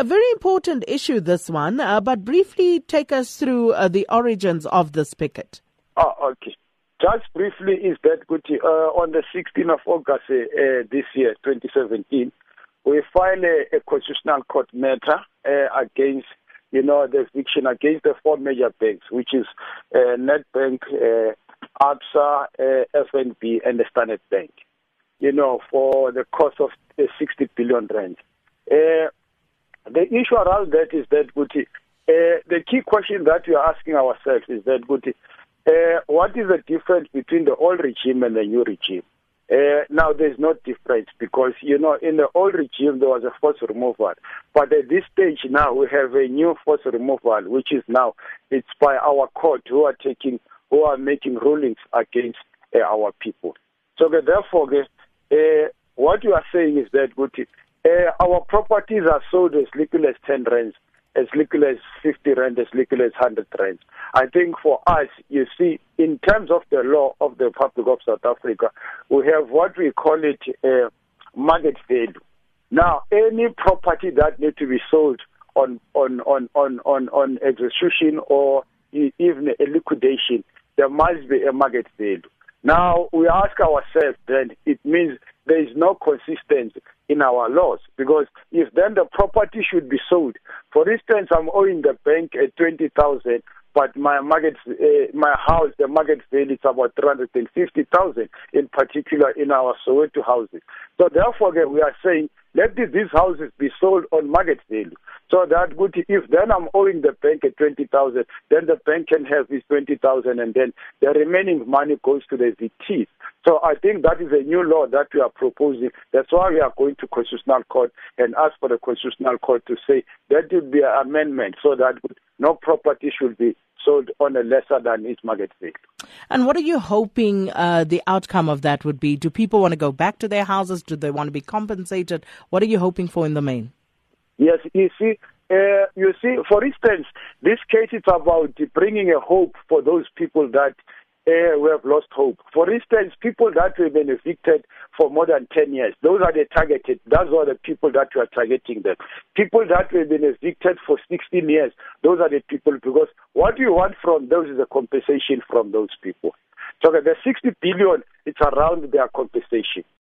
A very important issue, this one, uh, but briefly take us through uh, the origins of this picket. Oh, okay. Just briefly, is that good? Uh, on the 16th of August uh, this year, 2017, we filed a, a constitutional court matter uh, against, you know, the eviction against the four major banks, which is uh, Nedbank, uh, ABSA, uh, FNB, and the Standard Bank. You know, for the cost of uh, 60 billion rand. Uh, the issue around that is that, Guti, uh, the key question that we are asking ourselves is that, Guti, uh, what is the difference between the old regime and the new regime? Uh, now, there's no difference because, you know, in the old regime, there was a force removal. But at this stage now, we have a new force removal, which is now, it's by our court who are taking, who are making rulings against uh, our people. So therefore, uh, what you are saying is that, uh, our properties are sold as little as 10 rands, as little as 50 rand, as little as 100 rands. I think for us, you see, in terms of the law of the Republic of South Africa, we have what we call it uh, market value. Now, any property that needs to be sold on on on on on, on execution or even a liquidation, there must be a market value. Now, we ask ourselves then, it means there is no consistency in our laws because if then the property should be sold, for instance, I'm owing the bank at 20,000 but my market, uh, my house, the market value is about 350,000 in particular in our Soweto houses. So therefore, we are saying let these houses be sold on market value. So that good, if then I'm owing the bank at 20,000, then the bank can have this 20,000 and then the remaining money goes to the VT. So I think that is a new law that we are proposing. That's why we are going to Constitutional Court and ask for the Constitutional Court to say that would be an amendment so that no property should be sold on a lesser than its market value. And what are you hoping uh, the outcome of that would be? Do people want to go back to their houses? Do they want to be compensated? What are you hoping for in the main? Yes, you see, uh, you see, for instance, this case is about bringing a hope for those people that uh, we have lost hope. For instance, people that have been evicted for more than 10 years, those are the targeted. Those are the people that we are targeting them. People that have been evicted for 16 years, those are the people because what we want from those is a compensation from those people. So the 60 billion, it's around their compensation.